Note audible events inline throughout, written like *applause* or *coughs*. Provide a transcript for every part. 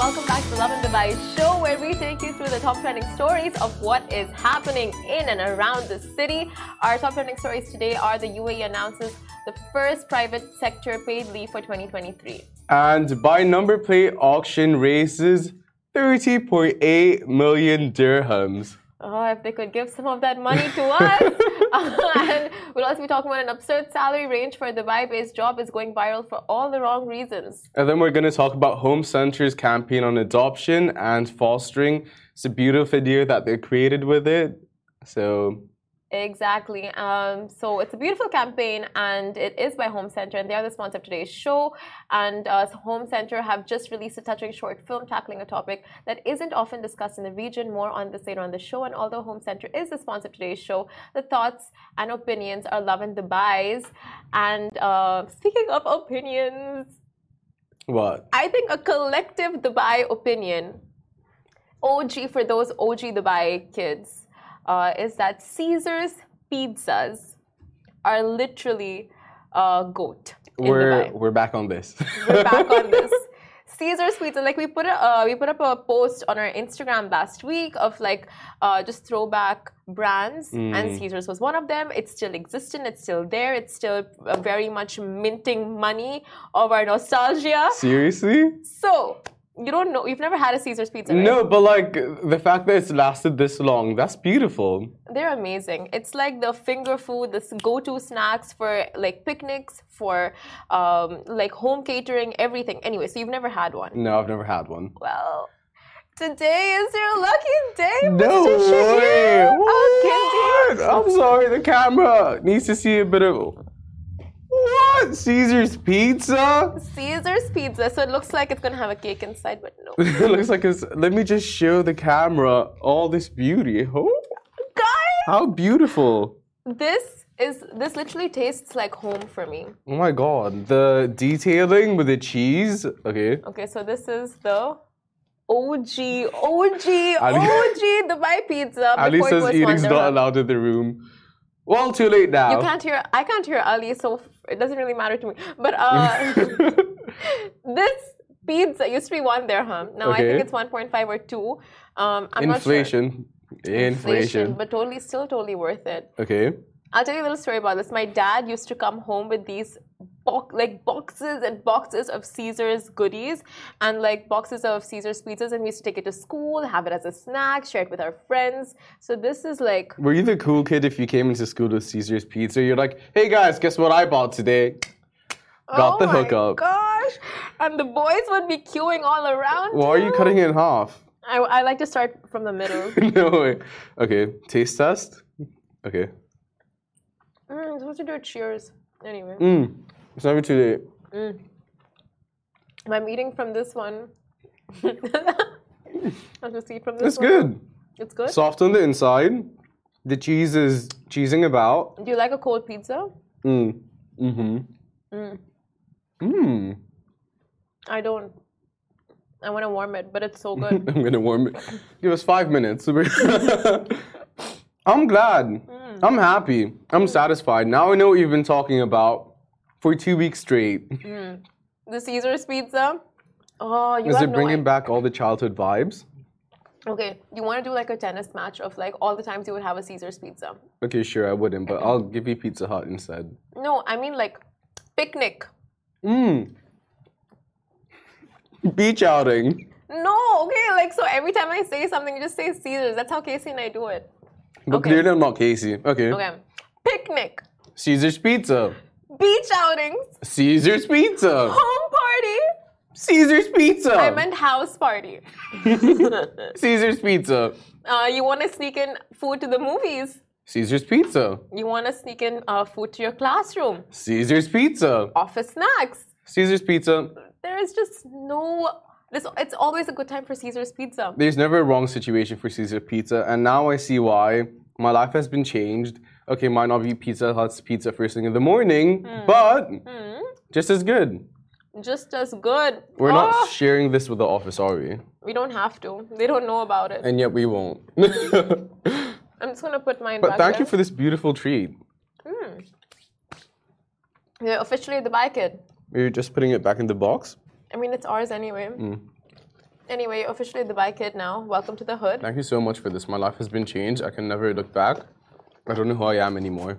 welcome back to the Lovin Dubai show, where we take you through the top trending stories of what is happening in and around the city. Our top trending stories today are the UAE announces the first private sector paid leave for 2023. And by number plate auction raises 30.8 million dirhams. Oh, if they could give some of that money to us. *laughs* *laughs* and we'll also be talking about an absurd salary range for a Dubai based job is going viral for all the wrong reasons. And then we're going to talk about Home Centre's campaign on adoption and fostering. It's a beautiful idea that they created with it. So Exactly. Um, so it's a beautiful campaign, and it is by Home Centre, and they are the sponsor of today's show. And uh, Home Centre have just released a touching short film tackling a topic that isn't often discussed in the region. More on this later on the show. And although Home Centre is the sponsor of today's show, the thoughts and opinions are Lovin Dubai's. And uh, speaking of opinions, what? I think a collective Dubai opinion, OG for those OG Dubai kids uh, is that Caesar's pizzas are literally uh, goat. We're we're back on this. We're back on *laughs* this. Caesar's Pizza, like we put a, uh, we put up a post on our Instagram last week of like uh, just throwback brands, mm. and Caesar's was one of them. It's still existing. It's still there. It's still uh, very much minting money of our nostalgia. Seriously? So you don't know. You've never had a Caesar's pizza, right? No, but like the fact that it's lasted this long, that's beautiful. They're amazing. It's like the finger food, the go-to snacks for like picnics, for um, like home catering, everything. Anyway, so you've never had one. No, I've never had one. Well, today is your lucky day, no Mr. Way. What? I'm sorry, the camera needs to see a bit of what? Caesar's pizza? Caesar's pizza. So it looks like it's gonna have a cake inside, but no. *laughs* it looks like it's. Let me just show the camera all this beauty. Oh, guys! How beautiful! This is. This literally tastes like home for me. Oh my god! The detailing with the cheese. Okay. Okay, so this is the. OG, OG, Ali, OG Dubai pizza. *laughs* Ali says eating's not allowed in the room. Well, too late now. You can't hear. I can't hear Ali, so it doesn't really matter to me. But uh, *laughs* this pizza used to be one dirham. Now okay. I think it's 1.5 or two. Um, I'm Inflation. Sure. Inflation. Inflation. But totally, still totally worth it. Okay. I'll tell you a little story about this. My dad used to come home with these like boxes and boxes of Caesar's goodies and like boxes of Caesar's pizzas, and we used to take it to school, have it as a snack, share it with our friends. So this is like. Were you the cool kid if you came into school with Caesar's pizza? You're like, hey guys, guess what I bought today? Got oh the hookup. gosh! And the boys would be queuing all around. Why are you cutting it in half? I, I like to start from the middle. *laughs* no way. Okay, taste test. Okay. Mm, supposed to do a cheers. Anyway. Mm. It's never too late. Mm. I'm eating from this one. *laughs* I'll just eat from this one. it's one. good. It's good? Soft on the inside. The cheese is cheesing about. Do you like a cold pizza? Mm. Mm-hmm. Mm. Mm. I don't. I want to warm it, but it's so good. *laughs* I'm gonna warm it. Give us five minutes. *laughs* I'm glad. Mm. I'm happy. I'm satisfied. Now I know what you've been talking about for two weeks straight. Mm. The Caesar's pizza. Oh, you Is it bringing no back all the childhood vibes? Okay, you want to do like a tennis match of like all the times you would have a Caesar's pizza? Okay, sure, I wouldn't, but I'll give you Pizza Hut instead. No, I mean like picnic. Mmm. Beach outing. No, okay, like so every time I say something, you just say Caesar's. That's how Casey and I do it. But okay. clearly I'm not Casey. Okay. Okay. Picnic. Caesar's Pizza. Beach outings. Caesar's Pizza. Home party. Caesar's Pizza. I meant house party. *laughs* *laughs* Caesar's Pizza. Uh, you want to sneak in food to the movies? Caesar's Pizza. You want to sneak in uh, food to your classroom? Caesar's Pizza. Office snacks. Caesar's Pizza. There is just no. This, it's always a good time for Caesar's Pizza. There's never a wrong situation for Caesar Pizza, and now I see why. My life has been changed. Okay, might not be Pizza Hut's pizza first thing in the morning, mm. but mm. just as good. Just as good. We're oh. not ah! sharing this with the office, are we? We don't have to. They don't know about it. And yet we won't. *laughs* I'm just gonna put mine. But thank there. you for this beautiful treat. Mm. You're officially the bike kid. You're just putting it back in the box. I mean, it's ours anyway. Mm. Anyway, officially the Dubai kid now. Welcome to the hood. Thank you so much for this. My life has been changed. I can never look back. I don't know who I am anymore.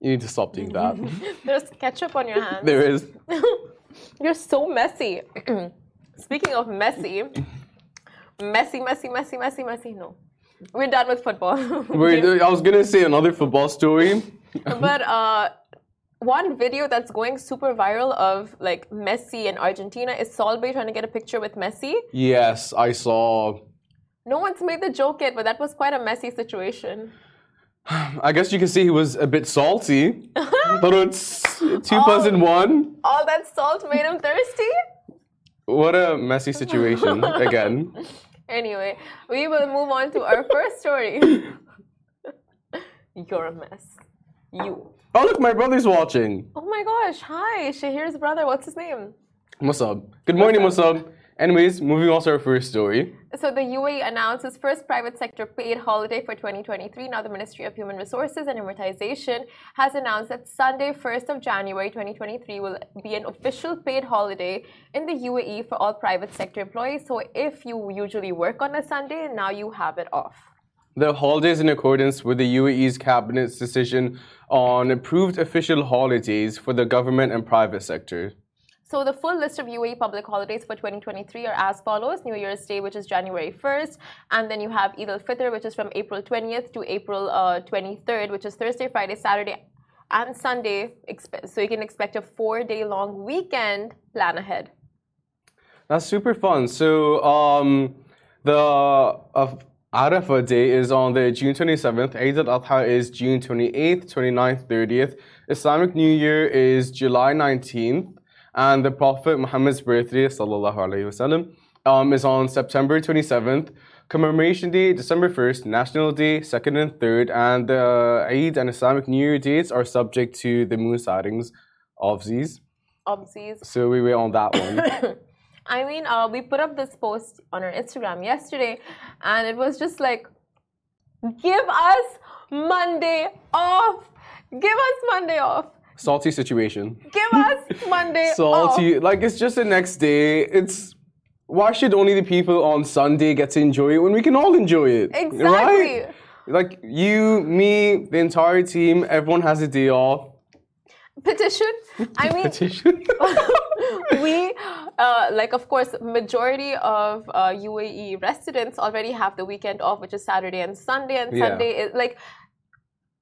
You need to stop doing that. *laughs* There's ketchup on your *laughs* hands. there is. *laughs* You're so messy. *clears throat* Speaking of messy, messy, messy, messy, messy, messy. No, we're done with football. We're, I was gonna say another football story. but uh, one video that's going super viral of like Messi in Argentina is Salt Bae trying to get a picture with Messi. Yes, I saw. No one's made the joke yet, but that was quite a messy situation. *sighs* I guess you can see he was a bit salty, *laughs* but it's two plus in one. All that salt made him thirsty. What a messy situation *laughs* again. Anyway, we will move on to our first story. *laughs* You're a mess. You. Ah, oh look, my brother's watching. Oh my gosh, hi, Shahir's brother. What's his name? What's up? Good morning, up? Anyways, moving on to our first story. So the UAE announced its first private sector paid holiday for 2023. Now the Ministry of Human Resources and Emiratisation has announced that Sunday, 1st of January 2023 will be an official paid holiday in the UAE for all private sector employees. So if you usually work on a Sunday, now you have it off. The holidays in accordance with the UAE's cabinet's decision on approved official holidays for the government and private sector. So the full list of UAE public holidays for 2023 are as follows: New Year's Day, which is January 1st, and then you have Eid al-Fitr, which is from April 20th to April uh, 23rd, which is Thursday, Friday, Saturday, and Sunday. So you can expect a four-day-long weekend. Plan ahead. That's super fun. So, um, the uh, Arafah day is on the June 27th. Eid al-Adha is June 28th, 29th, 30th. Islamic New Year is July 19th. And the Prophet Muhammad's birthday, sallallahu alaihi wasallam, um, is on September 27th. Commemoration Day, December 1st. National Day, 2nd and 3rd. And the Eid and Islamic New Year dates are subject to the moon sightings of these. Obviously. So we wait on that one. *coughs* I mean, uh, we put up this post on our Instagram yesterday, and it was just like, give us Monday off. Give us Monday off. Salty situation. Give *laughs* us Monday off. salty. off. Like it's just the next day. It's why should only the people on Sunday get to enjoy it when we can all enjoy it? Exactly. Right? Like you, me, the entire team, everyone has a day off. Petition. I mean, *laughs* Petition. *laughs* *laughs* we, uh, like, of course, majority of uh, UAE residents already have the weekend off, which is Saturday and Sunday. And Yeah. Sunday is like,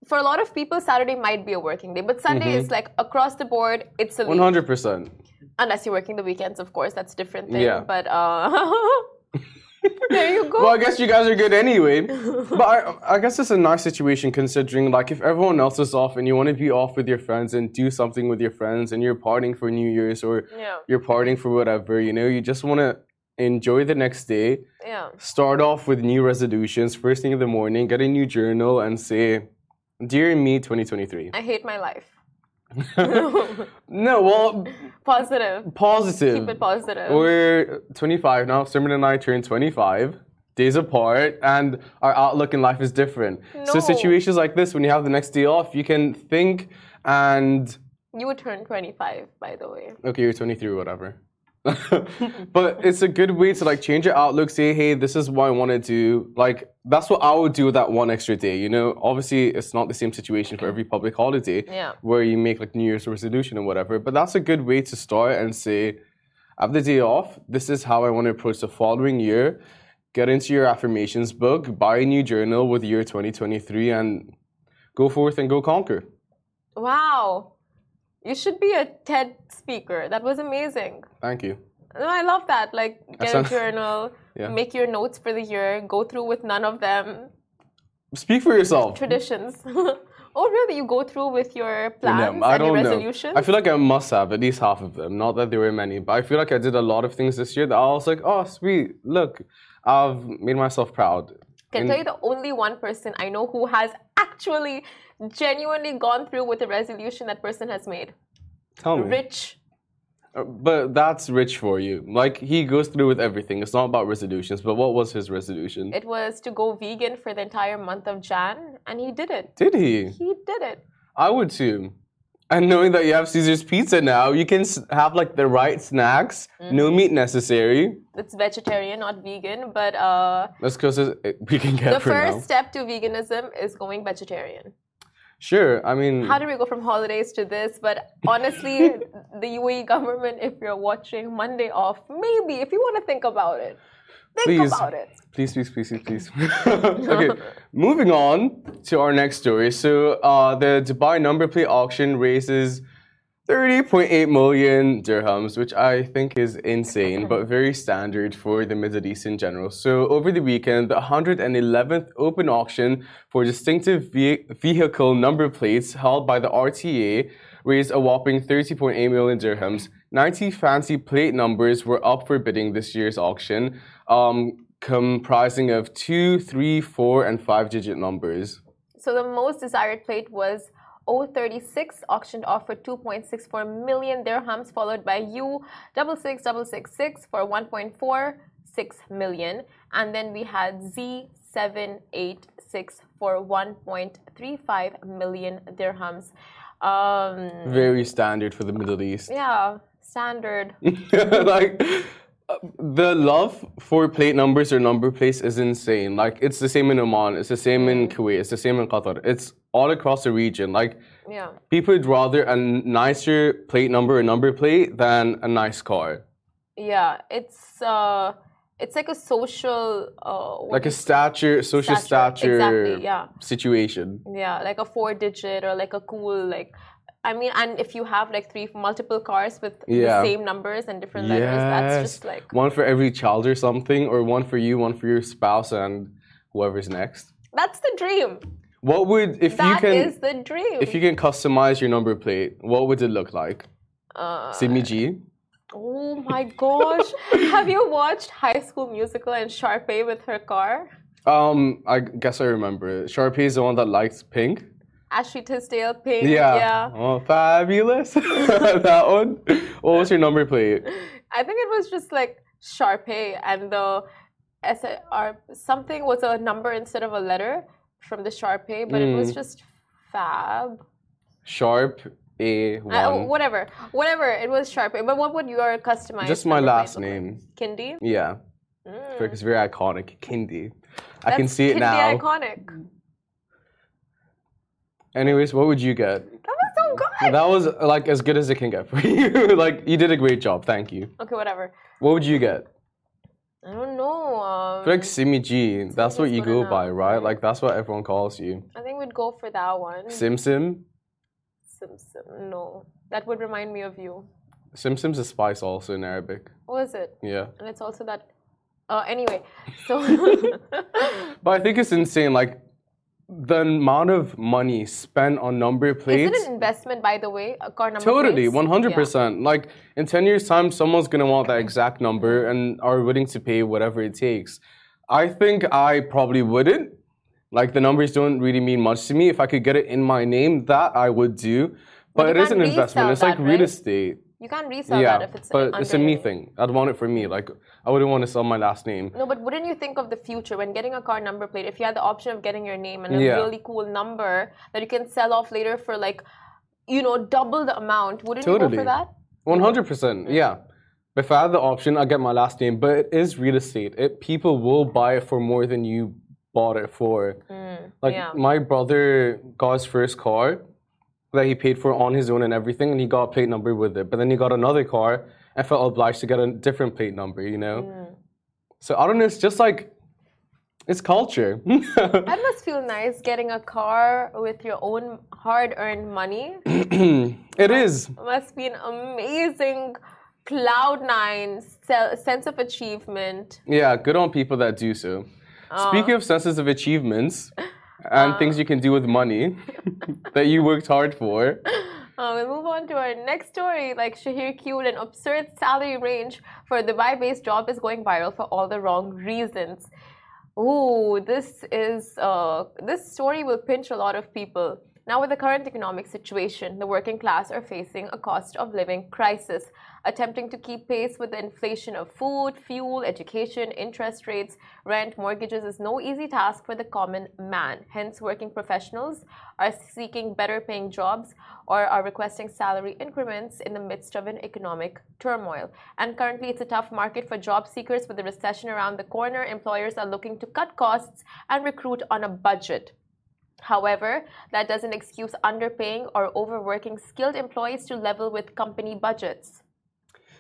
for a lot of people, Saturday might be a working day, but Sunday Mm-hmm. is like across the board. It's a hundred percent. Unless you're working the weekends, of course, that's a different thing. Yeah. But uh, *laughs* there you go. Well, I guess you guys are good anyway. but I, I guess it's a nice situation considering, like, if everyone else is off and you want to be off with your friends and do something with your friends and you're partying for New Year's or Yeah. you're partying for whatever, you know, you just want to enjoy the next day. yeah. start off with new resolutions first thing in the morning, get a new journal, and say, Dear me 2023. I hate my life. *laughs* No, well, Positive. positive. Keep it positive. We're 25 now. Simran and I turned 25 days apart, and our outlook in life is different. No. So, situations like this, when you have the next day off, you can think and You would turn 25, by the way. okay, you're 23 or whatever. *laughs* but it's a good way to like change your outlook, say, hey, this is what I want to do. Like, that's what I would do with that one extra day. You know, obviously, it's not the same situation for every public holiday Yeah. where you make like New Year's resolution or whatever. But that's a good way to start and say, I have the day off. This is how I want to approach the following year. Get into your affirmations book, buy a new journal with year 2023, and go forth and go conquer. Wow. You should be a TED speaker. That was amazing. Thank you. No, I love that. Like, get sound- a journal, *laughs* Yeah. make your notes for the year, go through with none of them. Speak for yourself. Traditions. *laughs* oh, really? You go through with your plans I and your don't know. resolutions? I feel like I must have at least half of them. Not that there were many, but I feel like I did a lot of things this year that I was like, oh, sweet, look, I've made myself proud. Can I In- tell you the only one person I know who has actually genuinely gone through with the resolution that person has made? Tell me. Rich. Uh, But that's rich for you. Like, he goes through with everything. It's not about resolutions, but what was his resolution? It was to go vegan for the entire month of Jan, and he did it. did he? He did it. I would too. And knowing that you have Caesar's Pizza now, you can have like the right snacks, no Mm. meat necessary. It's vegetarian, not vegan, but uh, As close as we can get the first now. step to veganism is going vegetarian. Sure, I mean, How did we go from holidays to this? But honestly, *laughs* the UAE government, if you're watching Monday off, maybe if you want to think about it, think Please. about it. Please, please, please, please, please. *laughs* okay, *laughs* moving on to our next story. So, uh, the Dubai number plate auction raises 30.8 million dirhams, which I think is insane, but very standard for the Middle East in general. So, over the weekend, the 111th open auction for distinctive ve- vehicle number plates held by the RTA raised a whopping 30.8 million dirhams. 90 fancy plate numbers were up for bidding this year's auction, um, comprising of two, three, four, and five digit numbers. So the most desired plate was O36, auctioned off for 2.64 million dirhams, followed by U66666 for 1.46 million. And then we had Z786 for 1.35 million dirhams. Um, Very standard for the Middle East. yeah, standard. *laughs* like the love for plate numbers or number plates is insane. Like it's the same in Oman, it's the same in Kuwait, it's the same in Qatar. It's all across the region. Like Yeah. people would rather a nicer plate number or number plate than a nice car. Yeah, it's uh, it's like a social uh, Like a stature, social stature, Exactly, yeah. situation. Yeah, like a four digit or like a cool like I mean and if you have like three multiple cars with Yeah. the same numbers and different letters, that's just like One for every child or something, or one for you, one for your spouse, and whoever's next. that's the dream. What would if you can is the dream. if you can customize your number plate? What would it look like? uh, Simi G. oh my gosh. *laughs* Have you watched High School Musical and Sharpay with her car? Um, I guess I remember. Sharpay is the one that likes pink. Ashley Tisdale, Pink. Yeah. yeah. Oh, fabulous. *laughs* that one. What was your number plate? I think it was just like Sharpay and the SR something was a number instead of a letter from the Sharpay, but it was Mm. just fab. Sharp A one. Uh, whatever, whatever. It was Sharpay. But what would your customized? Just my last name. Kindy. Yeah. Mm. Very iconic. Kindi. I can see it Kindi now. iconic. Anyways, what would you get? That was so good. That was like as good as it can get for *laughs* you. like you did a great job. Thank you. Okay, whatever. What would you get? I don't know. Um, I feel like Simi G. That's what you go enough, by, right? Like that's what everyone calls you. I think we'd go for that one. Sim Sim. Sim Sim. No, that would remind me of you. Sim Sim's a spice also in Arabic. What is it? Yeah. And it's also that. Uh, anyway, so *laughs* But I think it's insane. Like the amount of money spent on number plates. is it an investment, by the way? A car number Totally, plates? one hundred Yeah. percent. Like in ten years' time, someone's gonna want that exact number and are willing to pay whatever it takes. I think I probably wouldn't. Like the numbers don't really mean much to me. If I could get it in my name, that I would do. But, you it is an investment. It's like real right? estate. You can't resell yeah, that if it's but it's a me thing. I'd want it for me. Like I wouldn't want to sell my last name. No, but wouldn't you think of the future when getting a car number plate? If you had the option of getting your name and a Yeah. really cool number that you can sell off later for like, you know, double the amount, wouldn't you go for that? One hundred percent. Yeah. If I had the option, I'd get my last name. But it is real estate. It people will buy it for more than you bought it for. Mm, like yeah. my brother got his first car that he paid for on his own and everything, and he got a plate number with it. But then he got another car and felt obliged to get a different plate number. You know. So I don't know. It's just like it's culture. *laughs* That must feel nice getting a car with your own hard-earned money. *clears throat* it is. must be an amazing cloud nine se- sense of achievement. Yeah, good on people that do so. Uh. Speaking of senses of achievements *laughs* and things you can do with money *laughs* that you worked hard for. *laughs* Uh, we'll move on to our next story. Like Shahir Q, an absurd salary range for a Dubai-based job is going viral for all the wrong reasons. Ooh, this is uh, this story will pinch a lot of people. Now, with the current economic situation, the working class are facing a cost of living crisis. attempting to keep pace with the inflation of food, fuel, education, interest rates, rent, mortgages is no easy task for the common man. Hence, working professionals are seeking better paying jobs or are requesting salary increments in the midst of an economic turmoil. And currently, it's a tough market for job seekers with the recession around the corner. Employers are looking to cut costs and recruit on a budget. However, that doesn't excuse underpaying or overworking skilled employees to level with company budgets.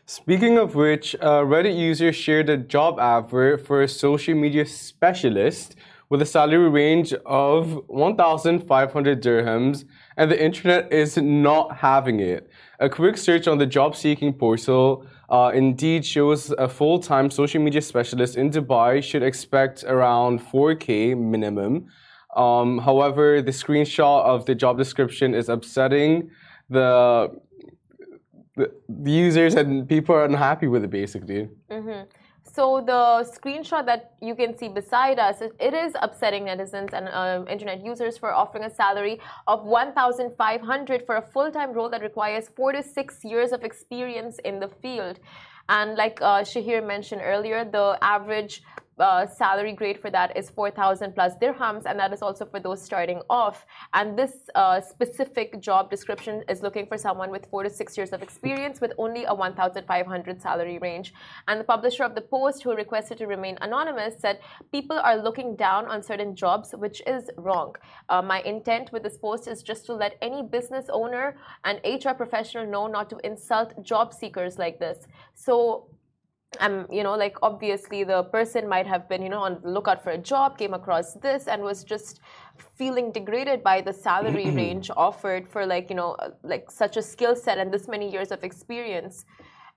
Speaking of which, uh, Reddit user shared a job advert for a social media specialist with a salary range of 1,500 dirhams, and the internet is not having it. A quick search on the job seeking portal uh, indeed shows a full time social media specialist in Dubai should expect around 4K minimum. Um, however, the screenshot of the job description is upsetting. The, the, users and people are unhappy with it basically. Mm-hmm. So the screenshot that you can see beside us, it, is upsetting netizens and uh, internet users for offering a salary of 1,500 for a full-time role that requires four to six years of experience in the field. And like uh, Shahir mentioned earlier, the average uh, salary grade for that is 4,000 plus dirhams, and that is also for those starting off. And this uh, specific job description is looking for someone with four to six years of experience with only a 1,500 salary range. And the publisher of the post, who requested to remain anonymous, said people are looking down on certain jobs, which is wrong. Uh, my intent with this post is just to let any business owner and HR professional know not to insult job seekers like this. So um, you know, like obviously the person might have been, you know, on the lookout for a job, came across this, and was just feeling degraded by the salary *clears throat* range offered for like, you know, like such a skill set and this many years of experience.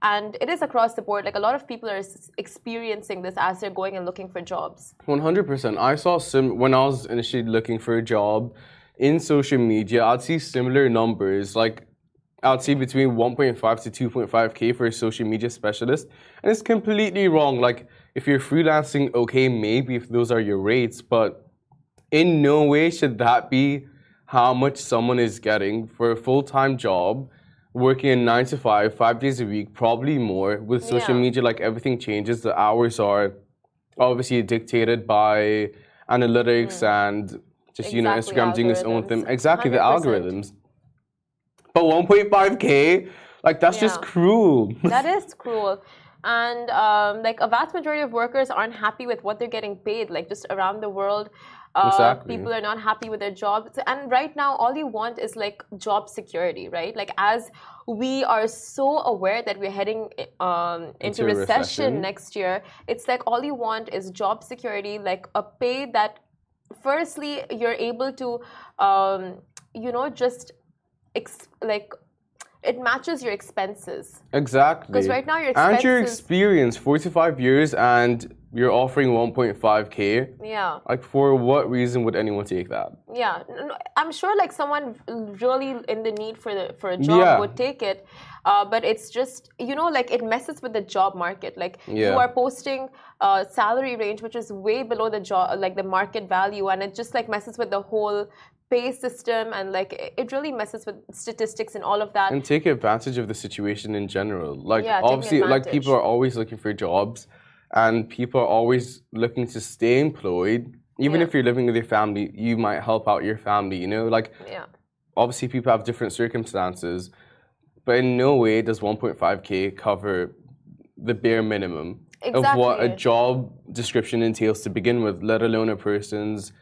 And it is across the board. Like a lot of people are experiencing this as they're going and looking for jobs. 100%. I saw some, when I was initially looking for a job in social media, I'd see similar numbers. Like I'd say between 1.5 to 2.5k for a social media specialist, and it's completely wrong. Like if you're freelancing, okay, maybe if those are your rates, but in no way should that be how much someone is getting for a full-time job, working in nine to five, five days a week, probably more. With social yeah. media, like everything changes. The hours are obviously dictated by analytics mm. and just exactly, you know Instagram doing its own thing. Exactly 100%. the algorithms. But 1.5k, like that's yeah. just cruel. *laughs* that is cruel. And um, like a vast majority of workers aren't happy with what they're getting paid. Like just around the world, uh, exactly. people are not happy with their jobs. And right now, all you want is like job security, right? Like as we are so aware that we're heading um, into, into recession, recession next year, it's like all you want is job security, like a pay that, firstly, you're able to, um, you know, just like it matches your expenses. Exactly. Because right now your expenses and your experience, forty-five years, and you're offering 1.5k. Yeah. Like for what reason would anyone take that? Yeah, I'm sure like someone really in the need for the for a job yeah. would take it. Uh, but it's just you know like it messes with the job market. Like yeah. you are posting a salary range which is way below the job like the market value, and it just like messes with the whole pay system and like it really messes with statistics and all of that. And take advantage of the situation in general. Like yeah, obviously like people are always looking for jobs and people are always looking to stay employed. Even yeah. if you're living with your family you might help out your family you know? Like yeah. obviously people have different circumstances but in no way does 1.5k cover the bare minimum exactly. of what a job description entails to begin with let alone a person's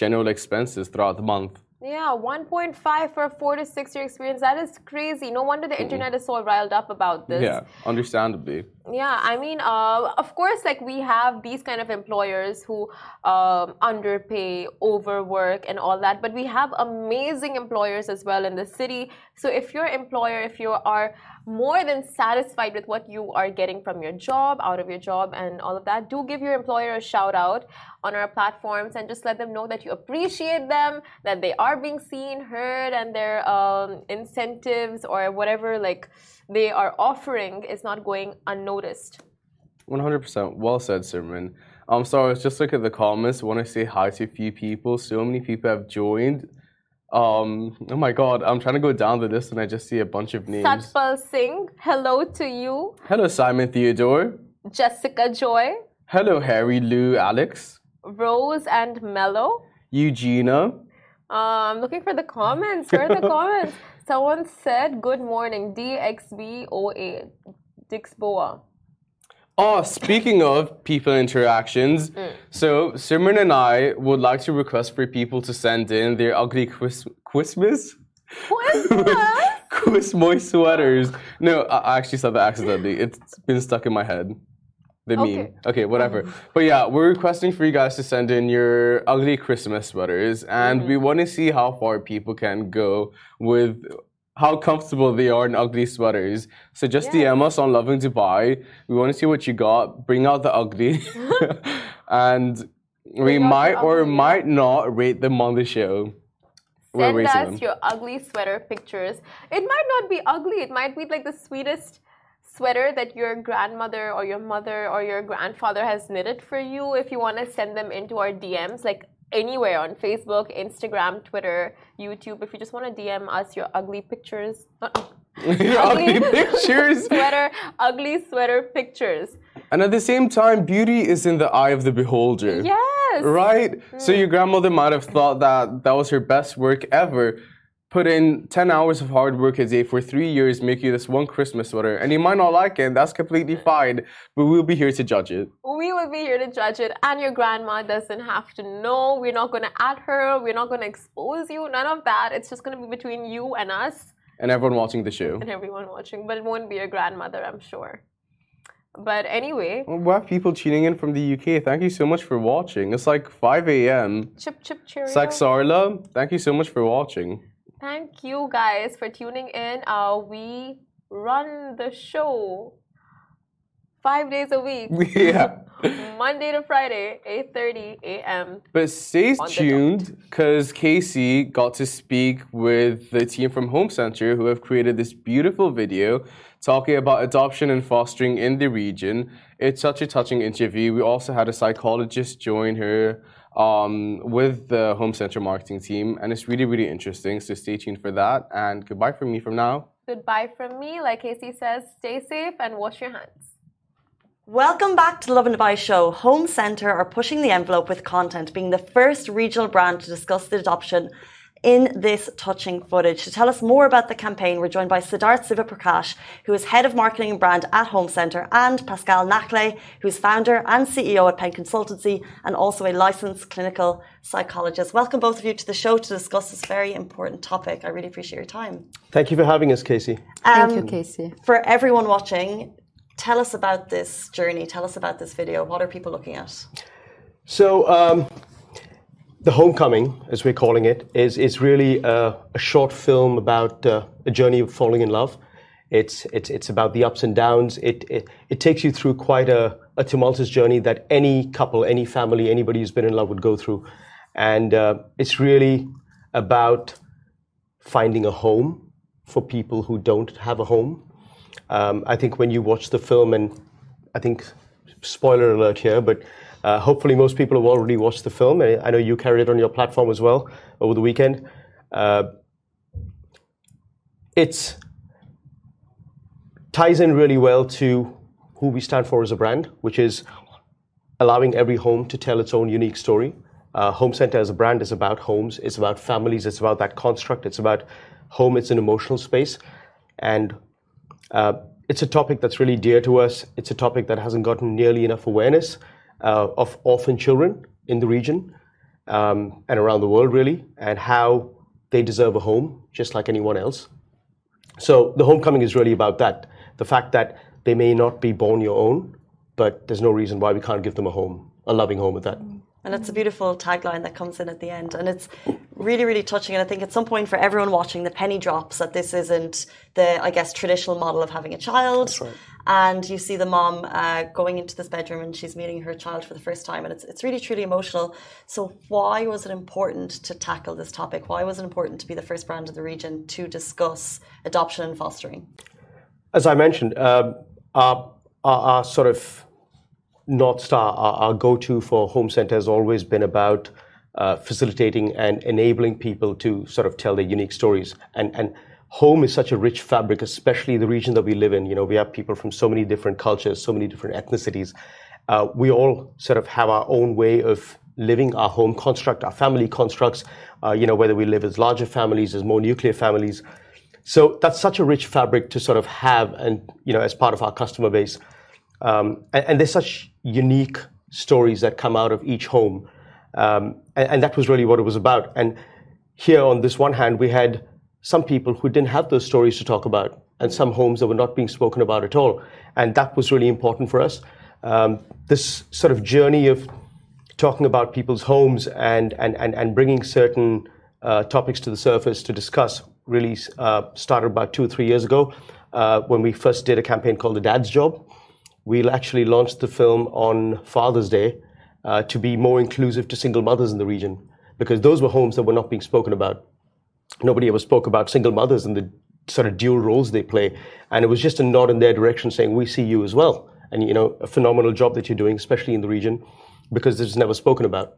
general expenses throughout the month. Yeah, 1.5 for a four to six year experience. That is crazy. No wonder the internet is so riled up about this. Yeah, understandably. Yeah, I mean, uh, of course, like we have these kind of employers who um, underpay, overwork, and all that. But we have amazing employers as well in the city. So if your employer, if you are more than satisfied with what you are getting from your job, out of your job, and all of that, do give your employer a shout out on our platforms and just let them know that you appreciate them, that they are being seen, heard, and their um, incentives or whatever like they are offering is not going unnoticed. 100%. Well said, Simran. I'm sorry, let's just look at the comments. I want to say hi to a few people. So many people have joined. Um, oh my god, I'm trying to go down the list and I just see a bunch of names. Satpal Singh, hello to you. Hello, Simon Theodore. Jessica Joy. Hello, Harry, Lou, Alex. Rose and Mello. Eugenia. Uh, I'm looking for the comments. Where are the *laughs* comments? Someone said, Good morning, DXBOA. Dixboa. Oh, speaking of people interactions, mm. so Simran and I would like to request for people to send in their ugly Chris- Christmas, What is that? Christmas *laughs* sweaters. No, I actually said that accidentally. It's been stuck in my head. The Okay. meme. Okay, whatever. But yeah, we're requesting for you guys to send in your ugly Christmas sweaters, and we mm-hmm. want to see how far people can go with how comfortable they are in ugly sweaters. So just Yes. DM us on Lovin Dubai. We want to see what you got. Bring out the ugly, *laughs* *laughs* and we Bring the might or might not rate them on the show. We're Send us them. your ugly sweater pictures. It might not be ugly. It might be like the sweetest sweater that your grandmother or your mother or your grandfather has knitted for you. If you want to send them into our DMs, like anywhere on Facebook, Instagram, Twitter, YouTube. If you just want to DM us your ugly pictures, *laughs* *laughs* Your ugly *laughs* pictures. sweater, ugly sweater pictures. And at the same time, beauty is in the eye of the beholder. Yes. Right? So mm. your grandmother might have thought that that was her best work ever. Put in 10 hours of hard work a day for three years, make you this one Christmas sweater. And you might not like it, that's completely fine. But we'll be here to judge it. We will be here to judge it, and your grandma doesn't have to know. We're not going to add her. We're not going to expose you. None of that. It's just going to be between you and us And everyone watching the show. and everyone watching. But it won't be your grandmother, I'm sure. But anyway, Well, we have people tuning in from the UK. Thank you so much for watching. It's like 5 a.m. chip chip cheerio. Saxarla, thank you so much for watching. Thank you guys for tuning in. Uh, we run the show five days a week, *laughs* yeah. *laughs* Monday to Friday, 8:30 a.m. But stay tuned because Casey got to speak with the team from Home Centre who have created this beautiful video talking about adoption and fostering in the region. It's such a touching interview. We also had a psychologist join her um, with the Home Centre marketing team, and it's really, really interesting. So stay tuned for that. And goodbye from me from now. Goodbye from me. Like Casey says, stay safe and wash your hands. Welcome back to the Lovin Dubai show. Home Centre are pushing the envelope with content, being the first regional brand to discuss the adoption in this touching footage. To tell us more about the campaign, we're joined by Siddharth Sivaprakash, who is head of marketing and brand at Home Centre, and Pascal Nakle, who is founder and CEO at Penn Consultancy and also a licensed clinical psychologist. Welcome both of you to the show to discuss this very important topic. I really appreciate your time. Thank you for having us, Casey. Um, Thank you, Casey. For everyone watching, tell us about this journey. Tell us about this video. What are people looking at? So, um, the homecoming, as we're calling it, is is really a, a short film about uh, a journey of falling in love. It's it's it's about the ups and downs. It it, it takes you through quite a, a tumultuous journey that any couple, any family, anybody who's been in love would go through, and uh, it's really about finding a home for people who don't have a home. Um, I think when you watch the film, and I think spoiler alert here, but uh, hopefully most people have already watched the film. I, know you carried it on your platform as well over the weekend. Uh, it's ties in really well to who we stand for as a brand, which is allowing every home to tell its own unique story. Uh, home Centre as a brand is about homes, it's about families, it's about that construct, it's about home, it's an emotional space. And uh, it's a topic that's really dear to us. It's a topic that hasn't gotten nearly enough awareness of orphan children in the region um, and around the world, really, and how they deserve a home just like anyone else. So the homecoming is really about that the fact that they may not be born your own, but there's no reason why we can't give them a home, a loving home at that. And it's a beautiful tagline that comes in at the end. And it's really, really touching. And I think at some point for everyone watching, the penny drops that this isn't the, I guess, traditional model of having a child. right. And you see the mom uh, going into this bedroom and she's meeting her child for the first time. And it's, it's really, truly emotional. So, why was it important to tackle this topic? Why was it important to be the first brand in the region to discuss adoption and fostering? As I mentioned, um, our, our, our sort of North Star, our, our go to for Home Centre has always been about uh, facilitating and enabling people to sort of tell their unique stories. And, and home is such a rich fabric, especially the region that we live in. You know, we have people from so many different cultures, so many different ethnicities. Uh, we all sort of have our own way of living our home construct, our family constructs, uh, you know, whether we live as larger families, as more nuclear families. So that's such a rich fabric to sort of have and, you know, as part of our customer base. Um, and, and, there's such unique stories that come out of each home. Um, and, and, that was really what it was about. And here on this one hand, we had some people who didn't have those stories to talk about and some homes that were not being spoken about at all. And that was really important for us. Um, this sort of journey of talking about people's homes and, and, and, and bringing certain uh, topics to the surface to discuss really uh, started about two or three years ago uh, when we first did a campaign called The Dad's Job. We actually launched the film on Father's Day uh, to be more inclusive to single mothers in the region because those were homes that were not being spoken about. Nobody ever spoke about single mothers and the sort of dual roles they play. And it was just a nod in their direction saying, we see you as well. And, you know, a phenomenal job that you're doing, especially in the region because it's never spoken about.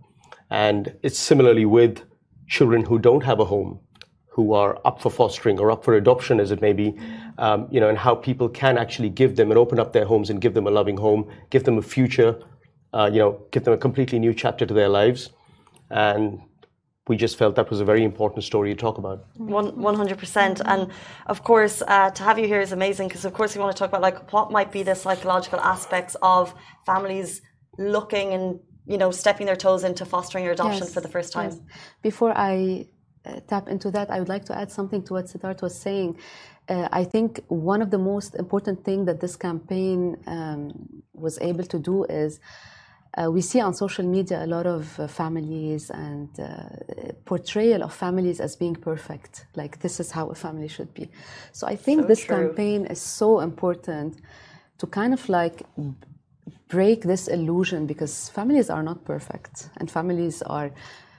And it's similarly with children who don't have a home, who are up for fostering or up for adoption, as it may be, um, you know, and how people can actually give them and open up their homes and give them a loving home, give them a future, uh, you know, give them a completely new chapter to their lives. And we just felt that was a very important story to talk about. One hundred percent, and of course, uh, to have you here is amazing because, of course, we want to talk about like what might be the psychological aspects of families looking and you know stepping their toes into fostering or adoption yes, for the first time. Yes. Before I uh, tap into that, I would like to add something to what Siddharth was saying. Uh, I think one of the most important thing that this campaign um, was able to do is uh, we see on social media a lot of uh, families and uh, portrayal of families as being perfect like this is how a family should be so i think so this true. campaign is so important to kind of like break this illusion because families are not perfect and families are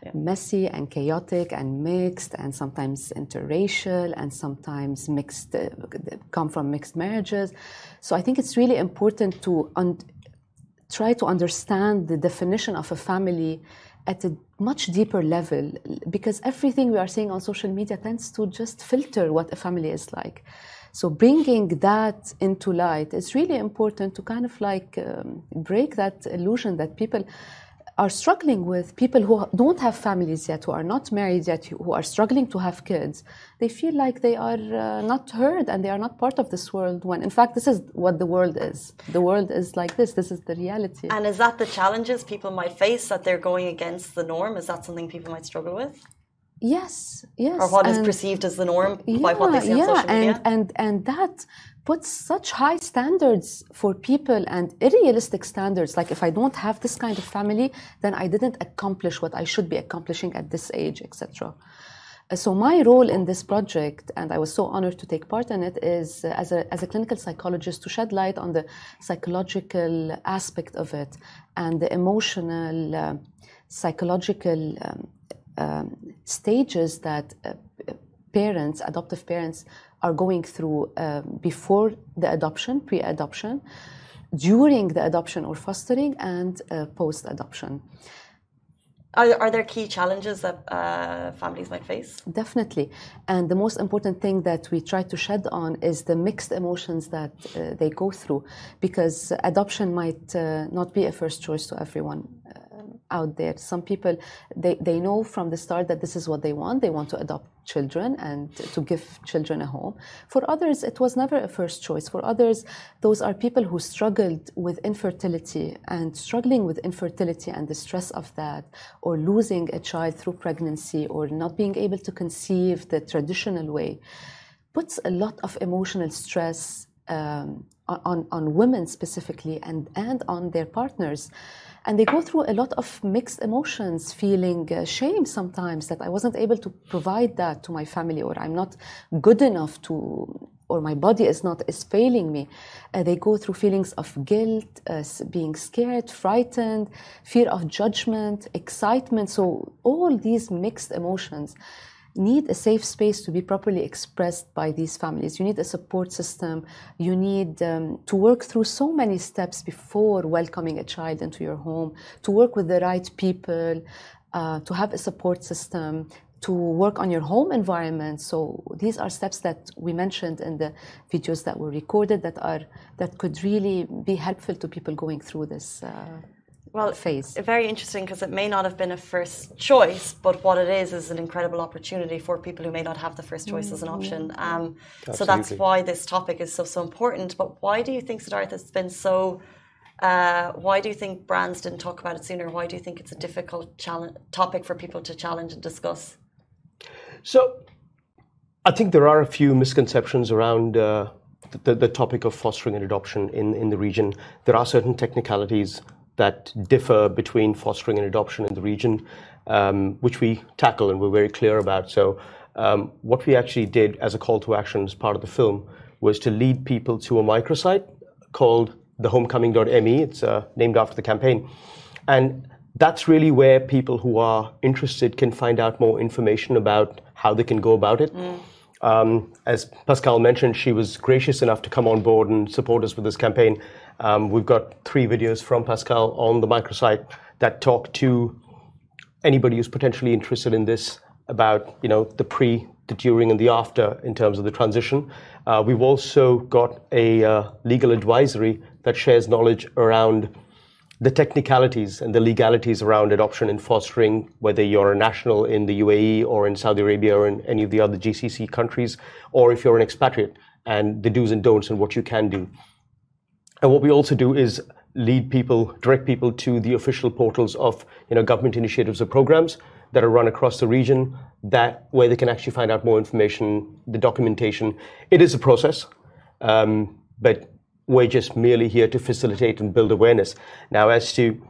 yeah. messy and chaotic and mixed and sometimes interracial and sometimes mixed uh, come from mixed marriages so i think it's really important to un- try to understand the definition of a family at a much deeper level because everything we are seeing on social media tends to just filter what a family is like. So bringing that into light is really important to kind of like um, break that illusion that people are struggling with people who don't have families yet, who are not married yet, who are struggling to have kids. They feel like they are uh, not heard and they are not part of this world. When in fact, this is what the world is. The world is like this. This is the reality. And is that the challenges people might face that they're going against the norm? Is that something people might struggle with? Yes, yes. Or what is perceived as the norm yeah, by what they see on yeah, social media. And, and, and that puts such high standards for people and unrealistic standards. Like if I don't have this kind of family, then I didn't accomplish what I should be accomplishing at this age, etc. Uh, so my role in this project, and I was so honored to take part in it, is uh, as, a, as a clinical psychologist to shed light on the psychological aspect of it and the emotional, uh, psychological um, um, stages that uh, parents, adoptive parents, are going through um, before the adoption, pre adoption, during the adoption or fostering, and uh, post adoption. Are, are there key challenges that uh, families might face? Definitely. And the most important thing that we try to shed on is the mixed emotions that uh, they go through because adoption might uh, not be a first choice to everyone out there. Some people, they, they know from the start that this is what they want. They want to adopt children and to give children a home. For others, it was never a first choice. For others, those are people who struggled with infertility and struggling with infertility and the stress of that, or losing a child through pregnancy, or not being able to conceive the traditional way, puts a lot of emotional stress um, on, on women specifically and, and on their partners and they go through a lot of mixed emotions feeling uh, shame sometimes that i wasn't able to provide that to my family or i'm not good enough to or my body is not is failing me. Uh, they go through feelings of guilt uh, being scared frightened fear of judgment excitement. So all these mixed emotions need a safe space to be properly expressed by these families. You need a support system. You need um, to work through so many steps before welcoming a child into your home, to work with the right people. uh, to have a support system, to work on your home environment. So these are steps that we mentioned in the videos that were recorded that are that could really be helpful to people going through this. Uh, well, phase. Very interesting because it may not have been a first choice, but what it is is an incredible opportunity for people who may not have the first choice as an Mm-hmm. option. Um, so that's why this topic is so so important. But why do you think Siddhartha it's been so? Uh, why do you think brands didn't talk about it sooner? Why do you think it's a difficult challenge, topic for people to challenge and discuss? So, I think there are a few misconceptions around uh, the, the topic of fostering and adoption in, in the region. There are certain technicalities that differ between fostering and adoption in the region, um, which we tackle and we're very clear about. So, um, what we actually did as a call to action as part of the film was to lead people to a microsite called thehomecoming.me. It's uh, named after the campaign. And that's really where people who are interested can find out more information about how they can go about it. Um, as Pascal mentioned, she was gracious enough to come on board and support us with this campaign. Um, we've got three videos from Pascal on the microsite that talk to anybody who's potentially interested in this about you know the pre, the during, and the after in terms of the transition. Uh, we've also got a uh, legal advisory that shares knowledge around the technicalities and the legalities around adoption and fostering, whether you're a national in the UAE or in Saudi Arabia or in any of the other GCC countries, or if you're an expatriate, and the do's and don'ts and what you can do. And what we also do is lead people, direct people to the official portals of you know, government initiatives or programs that are run across the region, that where they can actually find out more information, the documentation. It is a process, um, but we're just merely here to facilitate and build awareness. Now, as to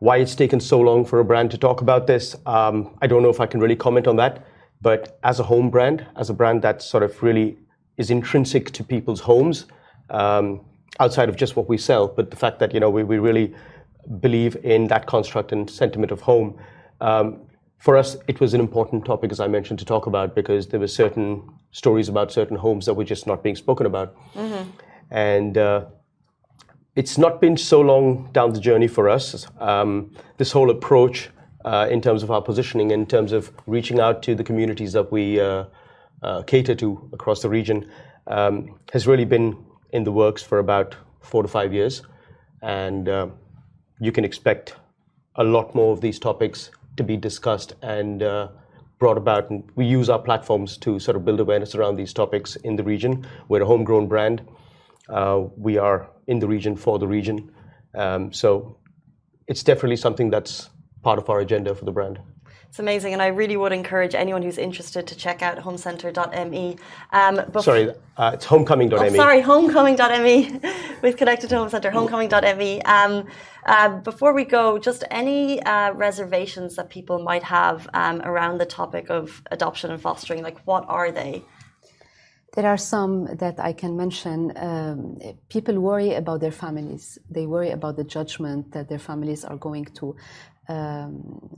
why it's taken so long for a brand to talk about this, um, I don't know if I can really comment on that. But as a home brand, as a brand that sort of really is intrinsic to people's homes, um, outside of just what we sell, but the fact that you know we, we really believe in that construct and sentiment of home. Um, for us, it was an important topic, as I mentioned, to talk about because there were certain stories about certain homes that were just not being spoken about. And uh, it's not been so long down the journey for us. Um, this whole approach, uh, in terms of our positioning, in terms of reaching out to the communities that we uh, uh, cater to across the region, um, has really been in the works for about four to five years. And uh, you can expect a lot more of these topics to be discussed and uh, brought about. And we use our platforms to sort of build awareness around these topics in the region. We're a homegrown brand. Uh, we are in the region for the region. Um, so it's definitely something that's part of our agenda for the brand. It's amazing, and I really would encourage anyone who's interested to check out homecenter.me. Um, bef- Sorry, uh, it's homecoming.me. Oh, sorry, homecoming.me *laughs* with connected to home Centre, homecoming.me. Um, uh, before we go, just any uh, reservations that people might have um, around the topic of adoption and fostering, like what are they? There are some that I can mention. Um, people worry about their families. They worry about the judgment that their families are going to um,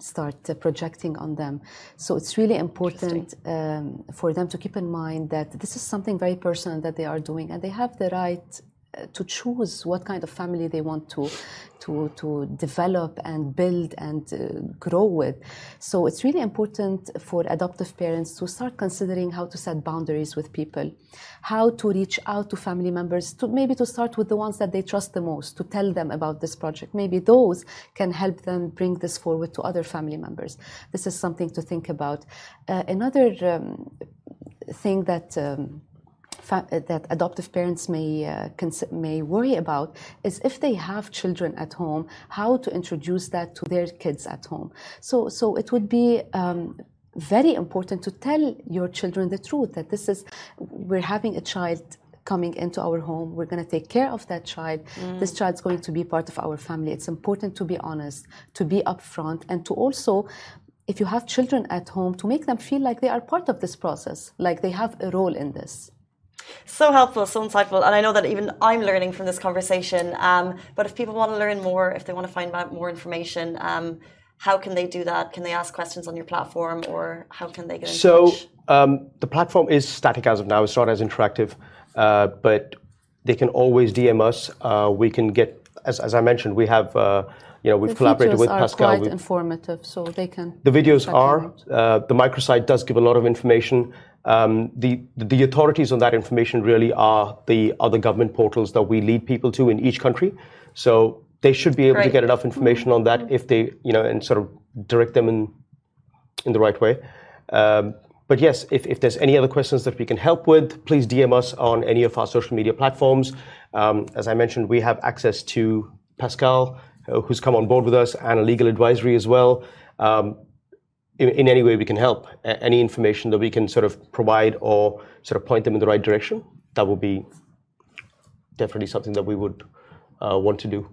start uh, projecting on them. So it's really important um, for them to keep in mind that this is something very personal that they are doing, and they have the right to choose what kind of family they want to to to develop and build and uh, grow with. So it's really important for adoptive parents to start considering how to set boundaries with people, how to reach out to family members, to maybe to start with the ones that they trust the most, to tell them about this project. Maybe those can help them bring this forward to other family members. This is something to think about. Uh, another um, thing that um, that adoptive parents may uh, cons- may worry about is if they have children at home, how to introduce that to their kids at home. So so it would be. Um, very important to tell your children the truth that this is we're having a child coming into our home we're going to take care of that child this child's going to be part of our family it's important to be honest to be upfront and to also if you have children at home to make them feel like they are part of this process like they have a role in this So helpful, so insightful, and I know that even I'm learning from this conversation. Um, but if people want to learn more, if they want to find out more information, um, how can they do that? Can they ask questions on your platform, or how can they get in So touch? um, the platform is static as of now. It's not as interactive, uh, but they can always DM us. Uh, we can get, as, as I mentioned, we have uh, you know, we've The collaborated videos with are Pascal. quite We've- informative, so they can. the videos are. Uh, the microsite does give a lot of information. Um, the, the authorities on that information really are the other government portals that we lead people to in each country. So they should be able to get enough information on that if they, you know, and sort of direct them in in the right way. Um, but yes, if, if there's any other questions that we can help with, please DM us on any of our social media platforms. Um, as I mentioned, we have access to Pascal, who's come on board with us, and a legal advisory as well. Um, in, in any way we can help, a- any information that we can sort of provide or sort of point them in the right direction, that will be definitely something that we would uh, want to do.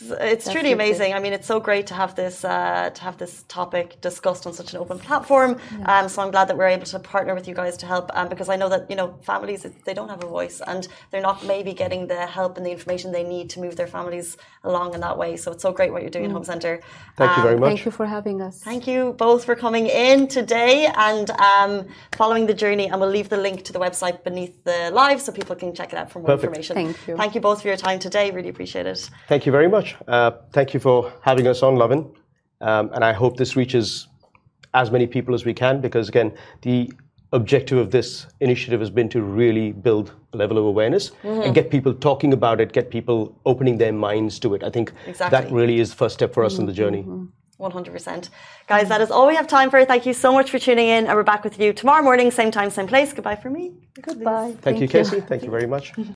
It's truly amazing. I mean, it's so great to have this uh, to have this topic discussed on such an open platform. Um, so I'm glad that we're able to partner with you guys to help, um, because I know that you know families they don't have a voice and they're not maybe getting the help and the information they need to move their families along in that way. So it's so great what you're doing, Home Centre. Thank you very much. Thank you for having us. Thank you both for coming in today and um, following the journey. And we'll leave the link to the website beneath the live so people can check it out for more Perfect. information. Thank you. Thank you both for your time today. Really appreciate it. Thank you very much. Uh, thank you for having us on, Lovin. Um, and I hope this reaches as many people as we can because, again, the objective of this initiative has been to really build a level of awareness and get people talking about it, get people opening their minds to it. I think Exactly. that really is the first step for us in the journey. 100%. Guys, that is all we have time for. Thank you so much for tuning in. And we're back with you tomorrow morning, same time, same place. Goodbye for me. Goodbye. Thank, you, Casey. Thank you very much. *laughs*